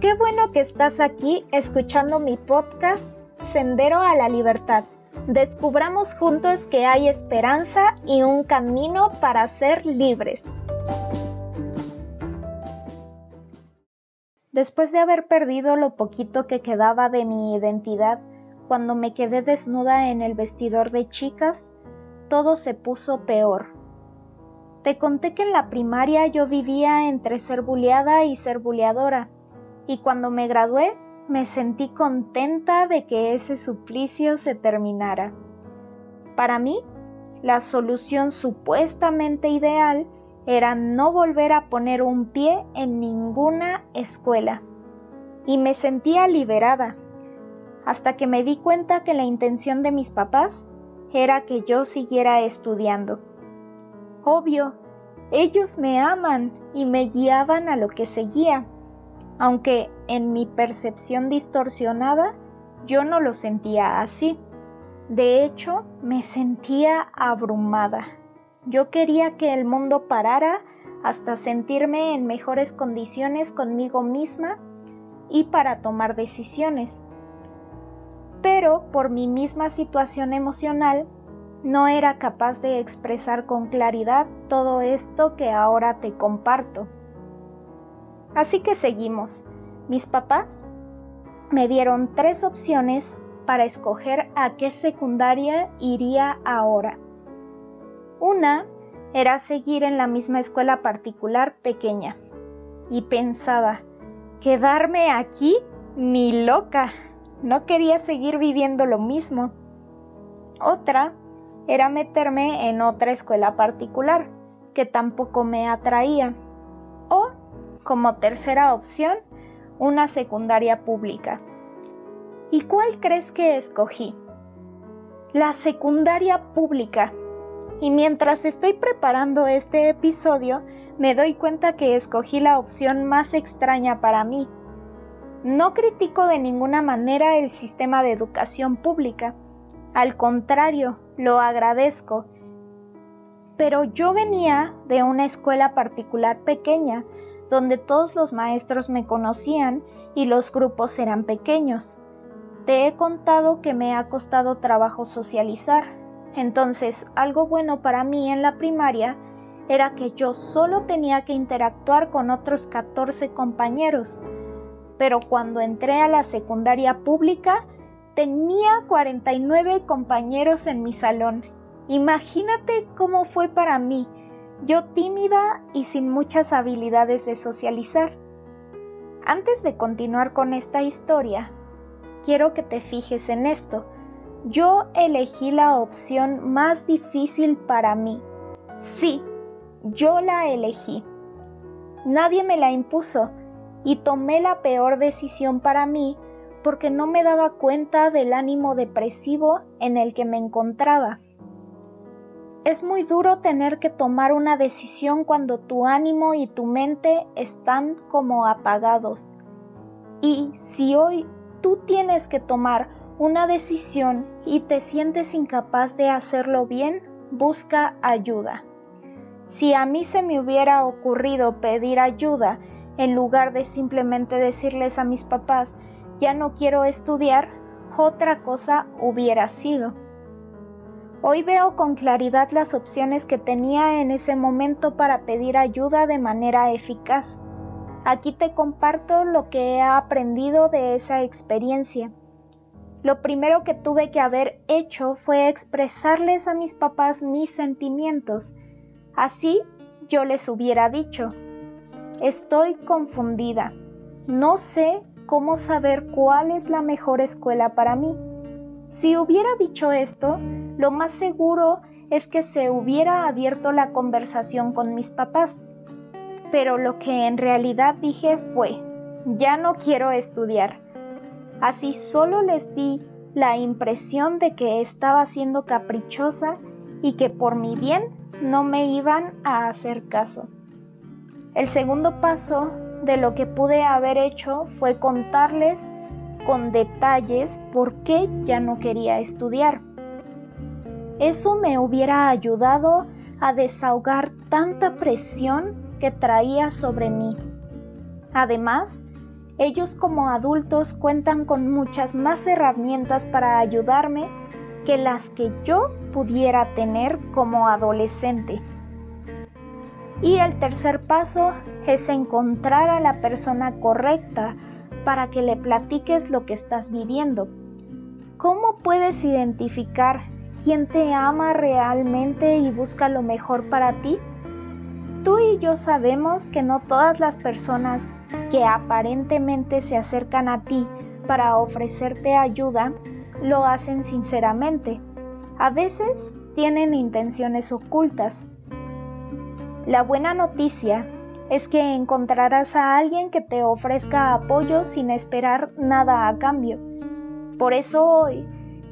Qué bueno que estás aquí escuchando mi podcast Sendero a la Libertad. Descubramos juntos que hay esperanza y un camino para ser libres. Después de haber perdido lo poquito que quedaba de mi identidad, cuando me quedé desnuda en el vestidor de chicas, todo se puso peor. Te conté que en la primaria yo vivía entre ser buleada y ser buleadora, y cuando me gradué me sentí contenta de que ese suplicio se terminara. Para mí, la solución supuestamente ideal era no volver a poner un pie en ninguna escuela. Y me sentía liberada, hasta que me di cuenta que la intención de mis papás era que yo siguiera estudiando. Obvio, ellos me aman y me guiaban a lo que seguía, aunque en mi percepción distorsionada yo no lo sentía así. De hecho, me sentía abrumada. Yo quería que el mundo parara hasta sentirme en mejores condiciones conmigo misma y para tomar decisiones. Pero por mi misma situación emocional, no era capaz de expresar con claridad todo esto que ahora te comparto. Así que seguimos. Mis papás me dieron tres opciones para escoger a qué secundaria iría ahora. Una era seguir en la misma escuela particular pequeña. Y pensaba, quedarme aquí ni loca. No quería seguir viviendo lo mismo. Otra era meterme en otra escuela particular, que tampoco me atraía. Como tercera opción, una secundaria pública. ¿Y cuál crees que escogí? La secundaria pública y mientras estoy preparando este episodio me doy cuenta que escogí la opción más extraña para mí. No critico de ninguna manera el sistema de educación pública, al contrario, lo agradezco. Pero yo venía de una escuela particular pequeña, donde todos los maestros me conocían y los grupos eran pequeños. Te he contado que me ha costado trabajo socializar, entonces, algo bueno para mí en la primaria era que yo solo tenía que interactuar con otros 14 compañeros. Pero cuando entré a la secundaria pública, tenía 49 compañeros en mi salón. Imagínate cómo fue para mí, yo tímida y sin muchas habilidades de socializar. Antes de continuar con esta historia, quiero que te fijes en esto. Yo elegí la opción más difícil para mí. Sí, yo la elegí. Nadie me la impuso y tomé la peor decisión para mí porque no me daba cuenta del ánimo depresivo en el que me encontraba. Es muy duro tener que tomar una decisión cuando tu ánimo y tu mente están como apagados. Y si hoy tú tienes que tomar una decisión y te sientes incapaz de hacerlo bien, busca ayuda. Si a mí se me hubiera ocurrido pedir ayuda en lugar de simplemente decirles a mis papás, ya no quiero estudiar, otra cosa hubiera sido. Hoy veo con claridad las opciones que tenía en ese momento para pedir ayuda de manera eficaz. Aquí te comparto lo que he aprendido de esa experiencia. Lo primero que tuve que haber hecho fue expresarles a mis papás mis sentimientos. Así yo les hubiera dicho, estoy confundida, no sé cómo saber cuál es la mejor escuela para mí. Si hubiera dicho esto, lo más seguro es que se hubiera abierto la conversación con mis papás. Pero lo que en realidad dije fue, ya no quiero estudiar Así solo les di la impresión de que estaba siendo caprichosa y que por mi bien no me iban a hacer caso. El segundo paso de lo que pude haber hecho fue contarles con detalles por qué ya no quería estudiar. Eso me hubiera ayudado a desahogar tanta presión que traía sobre mí. Además, Ellos como adultos cuentan con muchas más herramientas para ayudarme que las que yo pudiera tener como adolescente. Y el tercer paso es encontrar a la persona correcta para que le platiques lo que estás viviendo. ¿Cómo puedes identificar quién te ama realmente y busca lo mejor para ti? Tú y yo sabemos que no todas las personas que aparentemente se acercan a ti para ofrecerte ayuda lo hacen sinceramente. A veces tienen intenciones ocultas. La buena noticia es que encontrarás a alguien que te ofrezca apoyo sin esperar nada a cambio. Por eso hoy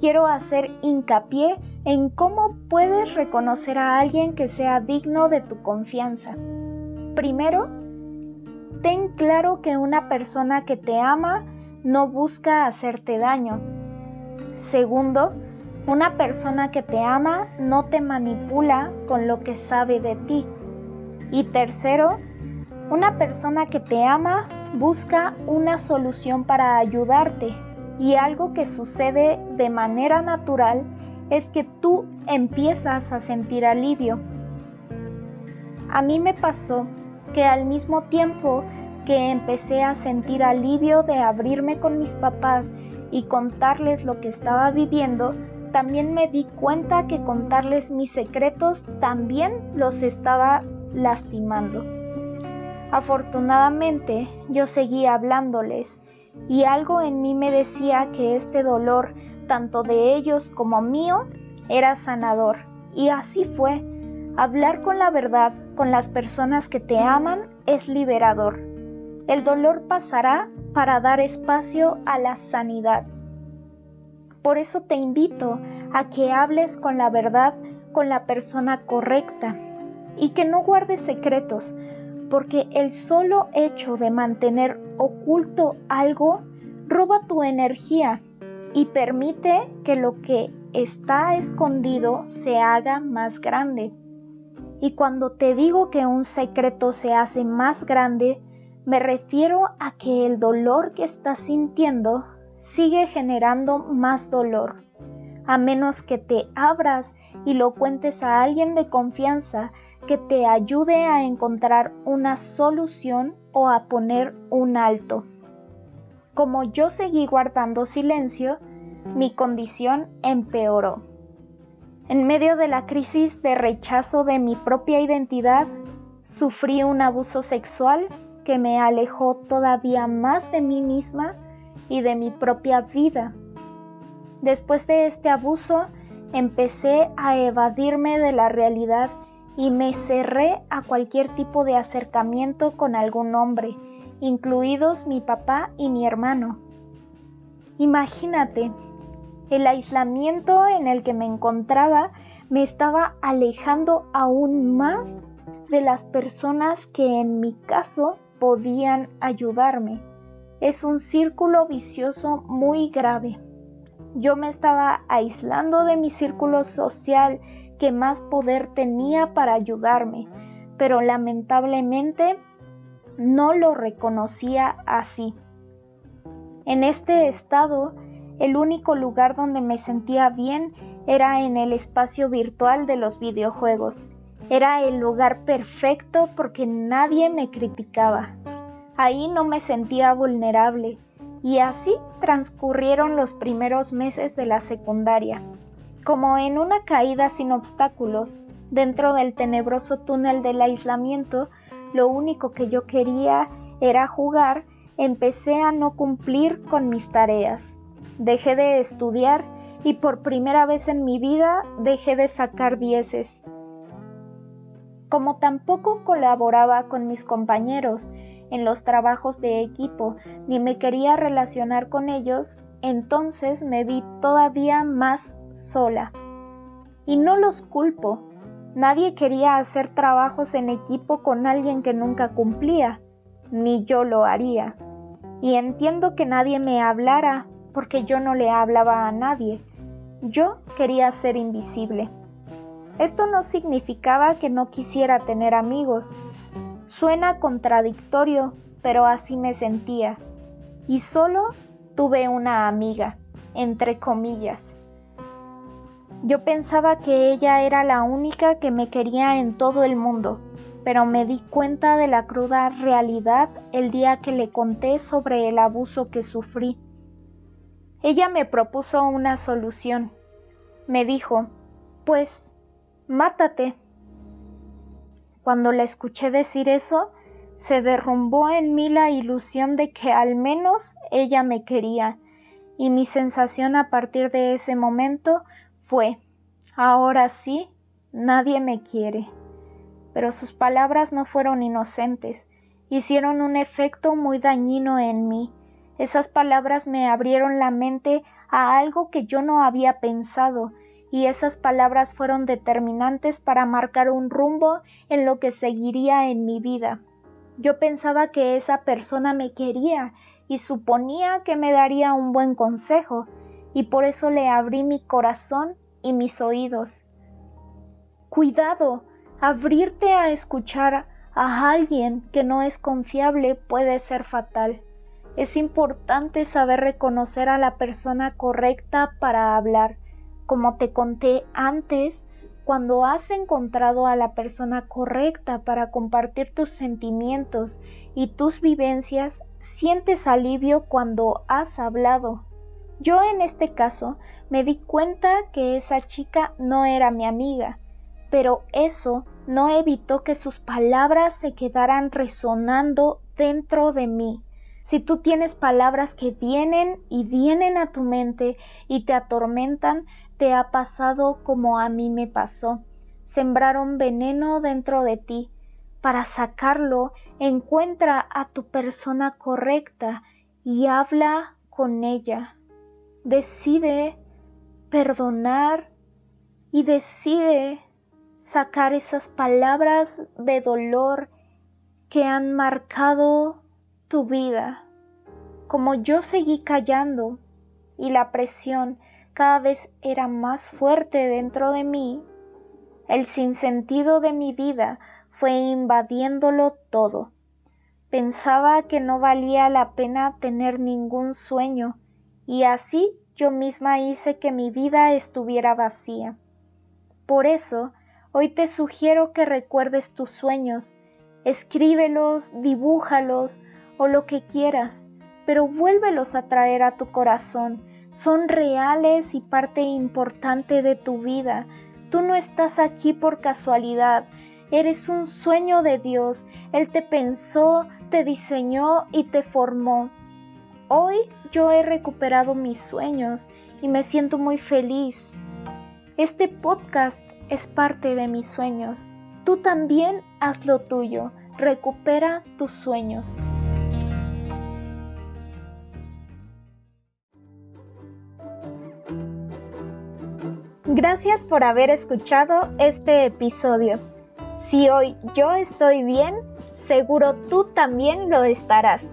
quiero hacer hincapié en cómo puedes reconocer a alguien que sea digno de tu confianza. Primero, ten claro que una persona que te ama no busca hacerte daño. Segundo, una persona que te ama no te manipula con lo que sabe de ti. Y tercero, una persona que te ama busca una solución para ayudarte y algo que sucede de manera natural es que tú empiezas a sentir alivio. A mí me pasó que al mismo tiempo que empecé a sentir alivio de abrirme con mis papás y contarles lo que estaba viviendo, también me di cuenta que contarles mis secretos también los estaba lastimando. Afortunadamente yo seguía hablándoles y algo en mí me decía que este dolor, tanto de ellos como mío, era sanador. Y así fue. Hablar con la verdad con las personas que te aman es liberador. El dolor pasará para dar espacio a la sanidad. Por eso te invito a que hables con la verdad con la persona correcta y que no guardes secretos, porque el solo hecho de mantener oculto algo roba tu energía y permite que lo que está escondido se haga más grande. Y cuando te digo que un secreto se hace más grande, me refiero a que el dolor que estás sintiendo sigue generando más dolor, a menos que te abras y lo cuentes a alguien de confianza que te ayude a encontrar una solución o a poner un alto. Como yo seguí guardando silencio, mi condición empeoró. En medio de la crisis de rechazo de mi propia identidad, sufrí un abuso sexual que me alejó todavía más de mí misma y de mi propia vida. Después de este abuso, empecé a evadirme de la realidad y me cerré a cualquier tipo de acercamiento con algún hombre, incluidos mi papá y mi hermano. Imagínate, el aislamiento en el que me encontraba me estaba alejando aún más de las personas que en mi caso podían ayudarme. Es un círculo vicioso muy grave. Yo me estaba aislando de mi círculo social que más poder tenía para ayudarme, pero lamentablemente no lo reconocía así. En este estado, el único lugar donde me sentía bien era en el espacio virtual de los videojuegos. Era el lugar perfecto porque nadie me criticaba. Ahí no me sentía vulnerable y así transcurrieron los primeros meses de la secundaria. Como en una caída sin obstáculos, dentro del tenebroso túnel del aislamiento, lo único que yo quería era jugar, empecé a no cumplir con mis tareas. Dejé de estudiar y por primera vez en mi vida dejé de sacar dieces. Como tampoco colaboraba con mis compañeros en los trabajos de equipo ni me quería relacionar con ellos, entonces me vi todavía más sola. Y no los culpo. Nadie quería hacer trabajos en equipo con alguien que nunca cumplía, ni yo lo haría. Y entiendo que nadie me hablara porque yo no le hablaba a nadie. Yo quería ser invisible. Esto no significaba que no quisiera tener amigos. Suena contradictorio, pero así me sentía. y solo tuve una amiga, entre comillas. Yo pensaba que ella era la única que me quería en todo el mundo, pero me di cuenta de la cruda realidad el día que le conté sobre el abuso que sufrí. Ella me propuso una solución. Me dijo, pues, mátate. Cuando la escuché decir eso, se derrumbó en mí la ilusión de que al menos ella me quería, y mi sensación a partir de ese momento fue, ahora sí, nadie me quiere. Pero sus palabras no fueron inocentes, hicieron un efecto muy dañino en mí. Esas palabras me abrieron la mente a algo que yo no había pensado, y esas palabras fueron determinantes para marcar un rumbo en lo que seguiría en mi vida. Yo pensaba que esa persona me quería y suponía que me daría un buen consejo, y por eso le abrí mi corazón y mis oídos. Cuidado, abrirte a escuchar a alguien que no es confiable puede ser fatal. Es importante saber reconocer a la persona correcta para hablar. Como te conté antes, cuando has encontrado a la persona correcta para compartir tus sentimientos y tus vivencias, sientes alivio cuando has hablado. Yo en este caso me di cuenta que esa chica no era mi amiga, pero eso no evitó que sus palabras se quedaran resonando dentro de mí. Si tú tienes palabras que vienen y vienen a tu mente y te atormentan, te ha pasado como a mí me pasó. Sembraron veneno dentro de ti, para sacarlo, encuentra a tu persona correcta y habla con ella. Decide perdonar y decide sacar esas palabras de dolor que han marcado tu vida. Como yo seguí callando y la presión cada vez era más fuerte dentro de mí, el sinsentido de mi vida fue invadiéndolo todo. Pensaba que no valía la pena tener ningún sueño, y así yo misma hice que mi vida estuviera vacía. Por eso, hoy te sugiero que recuerdes tus sueños, escríbelos, dibújalos o lo que quieras, pero vuélvelos a traer a tu corazón. Son reales y parte importante de tu vida. Tú no estás aquí por casualidad, Eres un sueño de Dios. Él te pensó, te diseñó y te formó. Hoy yo he recuperado mis sueños y me siento muy feliz. Este podcast es parte de mis sueños. Tú también haz lo tuyo. Recupera tus sueños. Gracias por haber escuchado este episodio. Si hoy yo estoy bien, seguro tú también lo estarás.